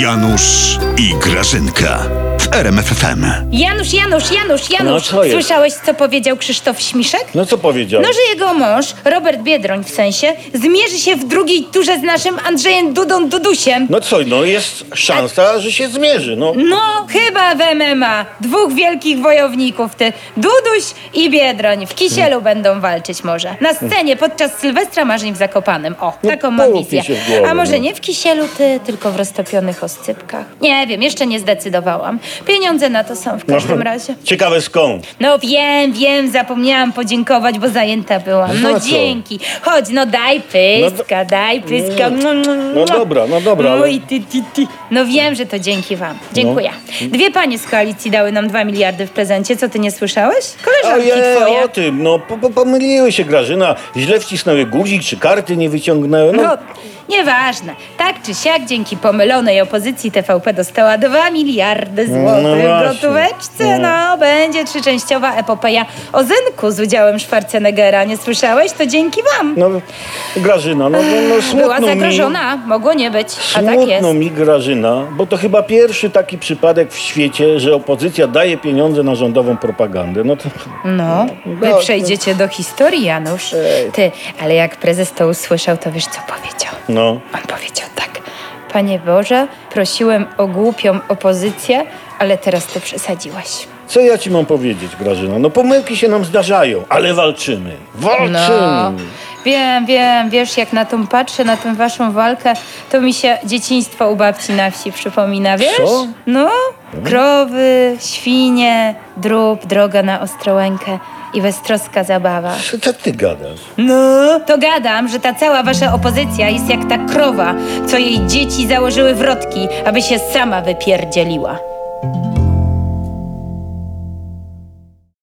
Janusz i Grażynka w RMFFM. Janusz, Janusz, Janusz, Janusz. No, co jest? Słyszałeś, co powiedział Krzysztof Śmiszek? No co powiedział? No, że jego mąż, Robert Biedroń w sensie, zmierzy się w drugiej turze z naszym Andrzejem Dudą Dudusiem. No co, no jest szansa, że się zmierzy, no. No, chyba w MMA. Dwóch wielkich wojowników, ty Duduś i Biedroń. W Kisielu Hmm. będą walczyć może. Na scenie podczas Sylwestra Marzeń w Zakopanem. O, No, taką mam wizję. głowę, A może no. nie w Kisielu, ty, tylko w roztopionych oscypkach? Nie wiem, jeszcze nie zdecydowałam. Pieniądze na to są w każdym razie. Ciekawe skąd. No wiem, wiem, zapomniałam podziękować, bo zajęta byłam. No No co? dzięki. Chodź, no daj pyska, daj pyska. No dobra, no dobra, ale- Oj, ty, ty, ty. No wiem, że to dzięki wam. Dziękuję. No. Dwie panie z koalicji dały nam dwa miliardy w prezencie. Co ty nie słyszałeś? Koleżanki Ojej, twoje. o tym, no po, po, pomyliły się Grażyna. Źle wcisnęły guzik, czy karty nie wyciągnęły. No, No, nieważne. Tak czy siak, dzięki pomylonej opozycji TVP dostała 2 miliardy złotych No w gotóweczce. No, będzie trzyczęściowa epopeja o Zynku z udziałem Schwarzeneggera. Nie słyszałeś? To dzięki wam. no Grażyna, no, no, no smutno Była mi. zagrożona. Mogło nie być. A tak jest. Smutno mi Grażyna, bo to chyba pierwszy taki przypadek w świecie, że opozycja daje pieniądze na rządową propagandę. No to... No, wy No, przejdziecie do historii, Janusz. Ty, ale jak prezes to usłyszał, to wiesz, co powiedział? No. On powiedział tak. Panie Boże, prosiłem o głupią opozycję, ale teraz to przesadziłeś. Co ja ci mam powiedzieć, Grażyna? No pomyłki się nam zdarzają, ale walczymy. Walczymy. No, wiem, wiem, wiesz, jak na tą patrzę, na tę waszą walkę, to mi się dzieciństwo u babci na wsi przypomina, wiesz? Co? No, krowy, świnie, drób, droga na Ostrołękę i beztroska zabawa. Co, co ty gadasz? No, to gadam, że ta cała wasza opozycja jest jak ta krowa, co jej dzieci założyły wrotki, aby się sama wypierdzieliła.